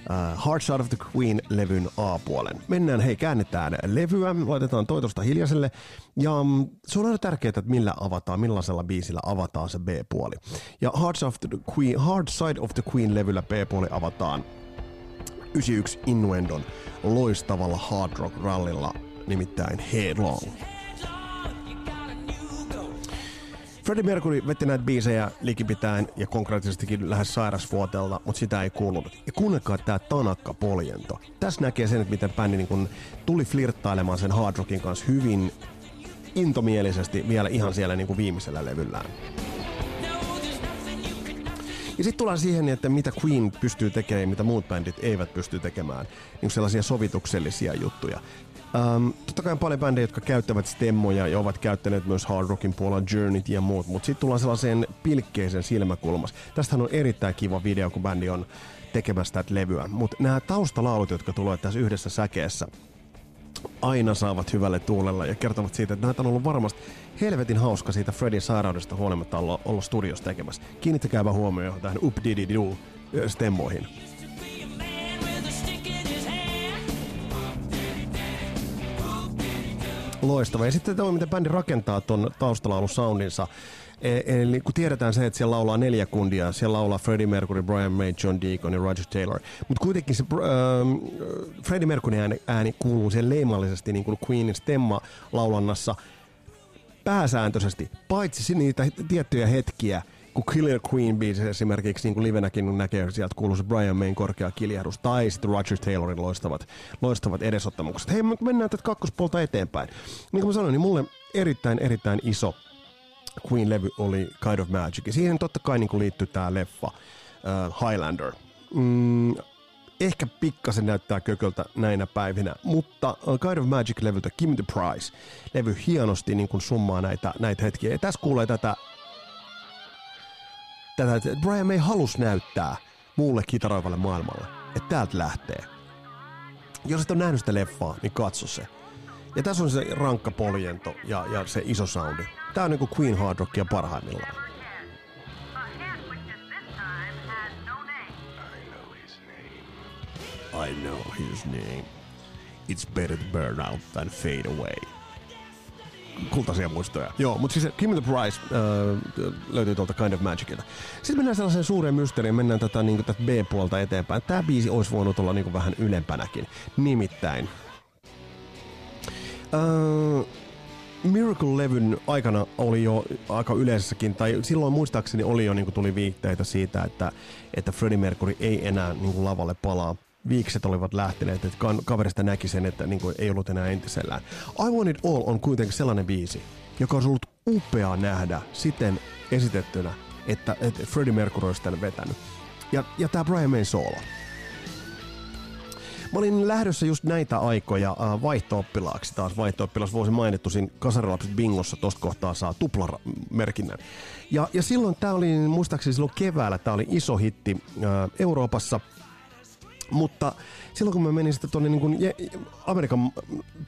uh, Hard Side of the Queen-levyn A-puolen. Mennään, hei, käännetään levyä, laitetaan toitosta hiljaiselle, ja um, se on aina tärkeää, että millä avataan, millaisella biisillä avataan se B-puoli. Ja Hard Side of the Queen, Hard Side of the Queen-levyllä B-puoli avataan 91 Innuendon loistavalla hard rock rallilla, nimittäin Headlong. Freddie Mercury vetti näitä biisejä likipitäen ja konkreettisestikin lähes sairasvuotelta, mutta sitä ei kuulunut. Ja kuunnelkaa tää tanakka poljento. Tässä näkee sen, että miten bändi niin kun tuli flirttailemaan sen hard rockin kanssa hyvin intomielisesti vielä ihan siellä niin kuin viimeisellä levyllään. Ja sitten tullaan siihen, että mitä Queen pystyy tekemään ja mitä muut bändit eivät pysty tekemään. Niin sellaisia sovituksellisia juttuja. Um, totta kai on paljon bändejä, jotka käyttävät stemmoja ja ovat käyttäneet myös hard rockin puolella Journeyt ja muut, mutta sitten tullaan sellaiseen pilkkeisen silmäkulmassa. Tästähän on erittäin kiva video, kun bändi on tekemässä tätä levyä, mutta nämä taustalaulut, jotka tulevat tässä yhdessä säkeessä, aina saavat hyvälle tuulella ja kertovat siitä, että näitä on ollut varmasti helvetin hauska siitä Freddin sairaudesta huolimatta olla, olla studiossa tekemässä. Kiinnittäkääpä huomioon tähän up stemmoihin. Loistava. Ja sitten tämä, miten bändi rakentaa tuon taustalaulun soundinsa. E, eli kun tiedetään se, että siellä laulaa neljä kundia, siellä laulaa Freddie Mercury, Brian May, John Deacon ja Roger Taylor. Mutta kuitenkin se äh, Freddie Mercury ääni, ääni kuuluu sen leimallisesti niin kuin Queenin stemma laulannassa pääsääntöisesti, paitsi niitä tiettyjä hetkiä, kun Killer Queen biisi esimerkiksi niin kuin livenäkin näkee, sieltä kuuluu se Brian Mayn korkea kiljahdus, tai sitten Roger Taylorin loistavat, loistavat edesottamukset. Hei, mennään tätä kakkospolta eteenpäin. Niin kuin mä sanoin, niin mulle erittäin, erittäin iso Queen-levy oli Kind of Magic. Ja siihen totta kai niin liittyy tämä leffa uh, Highlander. Mm, ehkä pikkasen näyttää kököltä näinä päivinä, mutta Kind of Magic-levyltä Kim the Price. Levy hienosti niin kuin summaa näitä, näitä hetkiä. Ja tässä kuulee tätä tätä, että Brian May halus näyttää muulle kitaroivalle maailmalle, että täältä lähtee. Jos et ole nähnyt sitä leffaa, niin katso se. Ja tässä on se rankka poljento ja, ja se iso soundi. Tää on niinku Queen Hard Rockia parhaimmillaan. I know his name. It's better to burn out than fade away kultaisia muistoja. Joo, mutta siis Kim the Price äh, löytyy tuolta Kind of Magicilta. Sitten mennään sellaiseen suureen mysteeriin, mennään tätä, niin tätä B-puolta eteenpäin. Tämä biisi olisi voinut olla niin vähän ylempänäkin. Nimittäin Uh, Miracle-levyn aikana oli jo aika yleisessäkin, tai silloin muistaakseni oli jo niin tuli viitteitä siitä, että, että Freddie Mercury ei enää niin lavalle palaa. Viikset olivat lähteneet, että kaverista näki sen, että niin kuin ei ollut enää entisellään. I Want It All on kuitenkin sellainen biisi, joka on ollut upea nähdä siten esitettynä, että, että Freddie Mercury olisi tämän vetänyt. Ja, ja tämä Brian May solo. Mä olin lähdössä just näitä aikoja äh, vaihto-oppilaaksi taas. Vaihto-oppilas vuosi mainittu siinä Kasarilapset Bingossa. Tosta kohtaa saa tuplamerkinnän. Ja, ja silloin tää oli, muistaakseni silloin keväällä, tää oli iso hitti äh, Euroopassa. Mutta silloin kun mä menin sitten tuonne niin Amerikan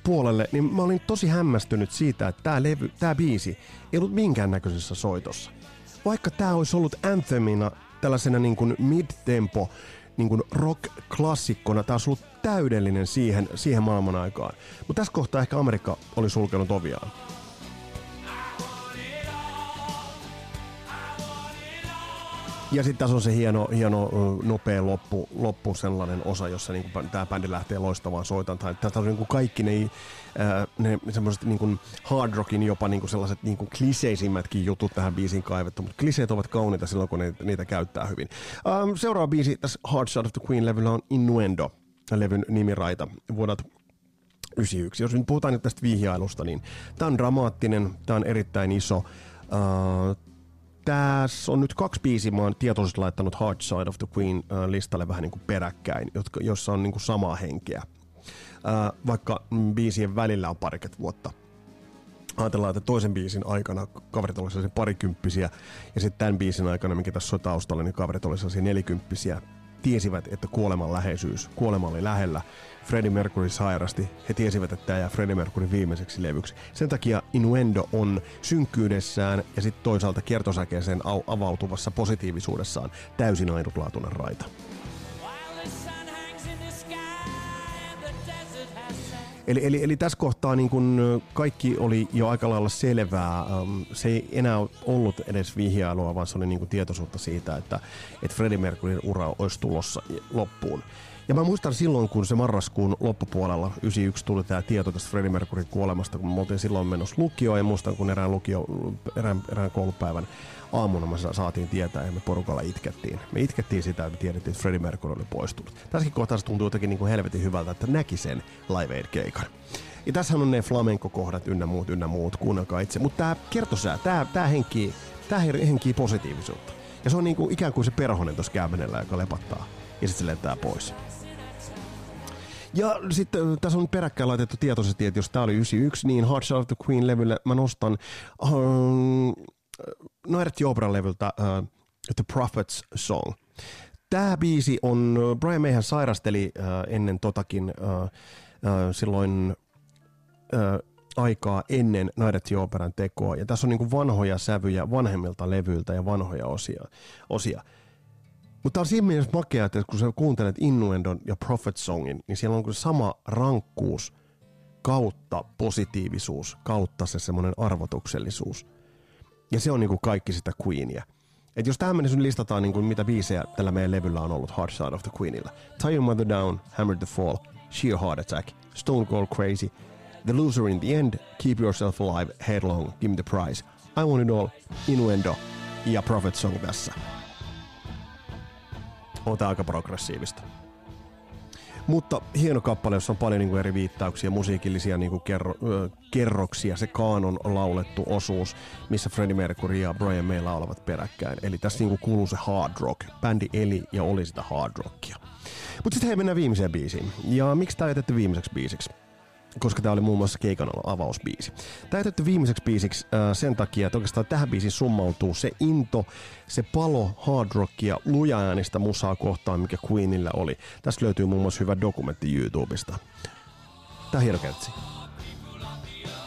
puolelle, niin mä olin tosi hämmästynyt siitä, että tämä levy, tää biisi ei ollut minkäännäköisessä soitossa. Vaikka tämä olisi ollut anthemina tällaisena niin kuin mid-tempo niin kuin rock-klassikkona. Tämä olisi ollut täydellinen siihen, siihen maailman aikaan. Mutta tässä kohtaa ehkä Amerikka oli sulkenut oviaan. Ja sitten tässä on se hieno, hieno nopea loppu, loppu sellainen osa, jossa niin tämä bändi lähtee loistavaan soitantaan. Tästä on niin kaikki ne, ne semmoiset niin hard rockin jopa niin sellaiset niin kliseisimmätkin jutut tähän biisiin kaivettu, mutta kliseet ovat kauniita silloin, kun ne, niitä käyttää hyvin. Ähm, seuraava biisi tässä Hard Shot of the Queen-levyllä on Innuendo, levyn nimiraita vuodelta 91. Jos nyt puhutaan nyt tästä vihjailusta, niin tämä on dramaattinen, tämä on erittäin iso. Uh, tässä on nyt kaksi biisiä, mä oon tietoisesti laittanut Hard Side of the Queen listalle vähän niin kuin peräkkäin, jotka, jossa on niin kuin samaa henkeä. Äh, vaikka biisien välillä on parikymmentä vuotta. Ajatellaan, että toisen biisin aikana kaverit olivat sellaisia parikymppisiä, ja sitten tämän biisin aikana, mikä tässä on taustalla, niin kaverit olivat sellaisia nelikymppisiä. Tiesivät, että kuoleman läheisyys, kuolema oli lähellä, Freddie Mercury sairasti. He tiesivät, että tämä jää Freddie Mercury viimeiseksi levyksi. Sen takia Innuendo on synkkyydessään ja sitten toisaalta kiertosäkeeseen avautuvassa positiivisuudessaan täysin ainutlaatuinen raita. Eli, eli, eli tässä kohtaa niin kun kaikki oli jo aika lailla selvää. Se ei enää ollut edes vihjailua, vaan se oli niin tietoisuutta siitä, että, että Freddie Mercuryn ura olisi tulossa loppuun. Ja mä muistan silloin, kun se marraskuun loppupuolella 91 tuli tämä tieto tästä Freddie Mercuryn kuolemasta, kun me oltiin silloin menossa lukioon ja muistan, kun erään, lukio, erään, erään koulupäivän aamuna me saatiin tietää ja me porukalla itkettiin. Me itkettiin sitä, että me tiedettiin, että Freddie Mercury oli poistunut. Tässäkin kohtaa se tuntuu jotenkin niin kuin helvetin hyvältä, että näki sen Live Aid-keikan. Ja tässä on ne flamenco-kohdat ynnä muut, ynnä muut, kuunnelkaa itse. Mutta tämä kertosää, tämä, tämä henkii, tämä henkii positiivisuutta. Ja se on niin kuin, ikään kuin se perhonen tuossa kämmenellä, joka lepattaa. Ja sitten se lentää pois. Ja sitten äh, tässä on peräkkäin laitettu tietoisesti, että jos tämä oli 91, niin Hard Shot of the Queen-levylle mä nostan um, Noert Jobran levyltä uh, The Prophet's Song. Tämä biisi on, Brian Mayhän sairasteli uh, ennen totakin uh, uh, silloin uh, aikaa ennen Operan tekoa. Ja tässä on niin vanhoja sävyjä vanhemmilta levyiltä ja vanhoja osia. osia. Mutta on siinä mielessä makea, että kun sä kuuntelet Innuendon ja Prophet Songin, niin siellä on sama rankkuus kautta positiivisuus, kautta se semmoinen arvotuksellisuus. Ja se on niinku kaikki sitä Queenia. Et jos tähän mennessä listataan niinku mitä biisejä tällä meidän levyllä on ollut Hard Side of the Queenilla. Tie Your Mother Down, Hammer the Fall, Sheer Heart Attack, Stone Cold Crazy, The Loser in the End, Keep Yourself Alive, Headlong, Give Me the Prize, I Want It All, Innuendo ja Prophet Song tässä on tämä aika progressiivista. Mutta hieno kappale, jossa on paljon niin kuin eri viittauksia, musiikillisia niin kuin kerro, ö, kerroksia. Se kaanon laulettu osuus, missä Freddie Mercury ja Brian May laulavat peräkkäin. Eli tässä niin kuin kuuluu se hard rock. Bändi eli ja oli sitä hard rockia. Mutta sitten hei, mennään viimeiseen biisiin. Ja miksi tämä jätetty viimeiseksi biisiksi? Koska tämä oli muun muassa keikan avausbiisi. Tämä jätetty viimeiseksi biisiksi äh, sen takia, että oikeastaan tähän biisiin summautuu se into, se palo hard rockia, lujaäänistä musaa kohtaan, mikä Queenillä oli. Tässä löytyy muun muassa hyvä dokumentti YouTubesta. Tämä hieno kertsi.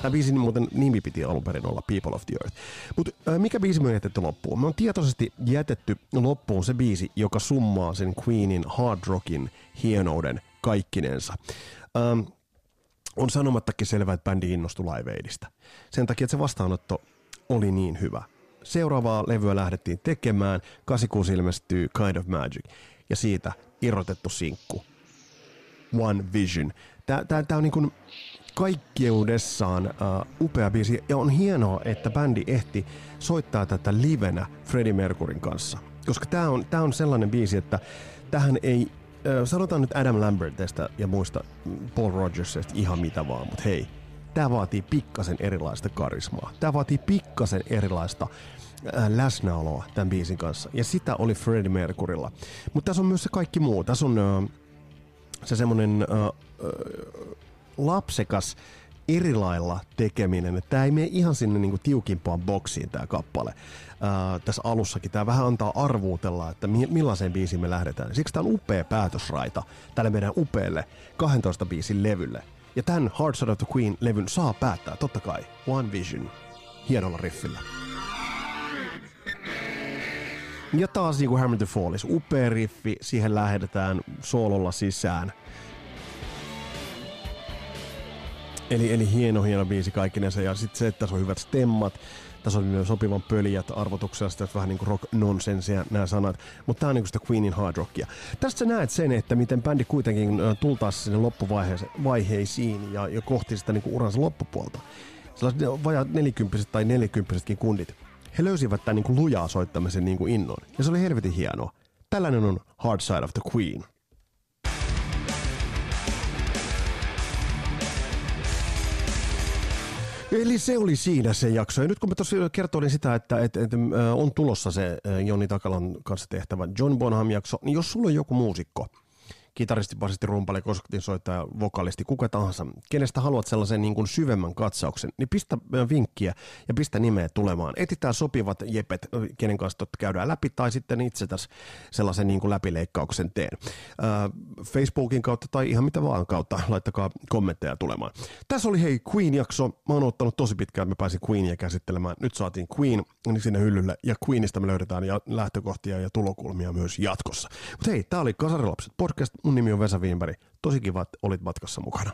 Tämä biisin muuten nimi piti alun perin olla People of the Earth. Mutta äh, mikä biisi me on jätetty loppuun? Me on tietoisesti jätetty loppuun se biisi, joka summaa sen Queenin hard rockin hienouden kaikkinensa. Ähm, on sanomattakin selvää, että bändi innostui Live Aidista. Sen takia, että se vastaanotto oli niin hyvä. Seuraavaa levyä lähdettiin tekemään, 86 ilmestyy Kind of Magic, ja siitä irrotettu sinkku. One Vision. Tää on niin kaikkeudessaan uh, upea biisi. Ja on hienoa, että bändi ehti soittaa tätä livenä Freddie Mercuryn kanssa. Koska tämä on, tää on sellainen biisi, että tähän ei sanotaan nyt Adam Lambertista ja muista Paul Rogersista ihan mitä vaan, mutta hei, tämä vaatii pikkasen erilaista karismaa. Tämä vaatii pikkasen erilaista läsnäoloa tämän biisin kanssa. Ja sitä oli Freddie Mercurylla. Mutta tässä on myös se kaikki muu. Tässä on se semmonen lapsekas erilailla tekeminen. Tämä ei mene ihan sinne niinku tiukimpaan boksiin tämä kappale. Ää, tässä alussakin tämä vähän antaa arvuutella, että mi- millaiseen biisiin me lähdetään. Siksi tämä on upea päätösraita tälle meidän upealle 12 biisin levylle. Ja tämän Hard Side of the Queen-levyn saa päättää, totta kai, One Vision, hienolla riffillä. Ja taas niin kuin Hammer the Fallis, upea riffi, siihen lähdetään soololla sisään – Eli, eli hieno, hieno biisi kaikkinensa. Ja sitten se, että tässä on hyvät stemmat, tässä myös sopivan pöljät arvotuksella, vähän niin kuin rock nonsensia nämä sanat, mutta tämä on niin kuin sitä Queenin hard rockia. Tästä sä näet sen, että miten bändi kuitenkin tultaessa sinne loppuvaiheisiin ja, ja kohti sitä niin kuin uransa loppupuolta. Sellaiset vajat nelikymppiset tai nelikymppisetkin kundit. He löysivät tämän niin kuin lujaa soittamisen niin kuin innon. Ja se oli helvetin hienoa. Tällainen on Hard Side of the Queen. Eli se oli siinä se jakso. Ja nyt kun mä tosiaan kertoin sitä, että, että, että on tulossa se Joni Takalan kanssa tehtävä John Bonham jakso, niin jos sulla on joku muusikko, kitaristi, basisti, rumpali, soittaja, vokalisti, kuka tahansa, kenestä haluat sellaisen niin kuin syvemmän katsauksen, niin pistä vinkkiä ja pistä nimeä tulemaan. Etitään sopivat jepet, kenen kanssa käydään läpi, tai sitten itse tässä sellaisen niin kuin läpileikkauksen teen. Äh, Facebookin kautta tai ihan mitä vaan kautta, laittakaa kommentteja tulemaan. Tässä oli hei Queen-jakso. Mä oon ottanut tosi pitkään, että mä pääsin Queenia käsittelemään. Nyt saatiin Queen niin sinne hyllylle, ja Queenista me löydetään ja lähtökohtia ja tulokulmia myös jatkossa. Mutta hei, tää oli Kasarilapset podcast. Mun nimi on Vesa Viinberg. Tosi kiva, että olit matkassa mukana.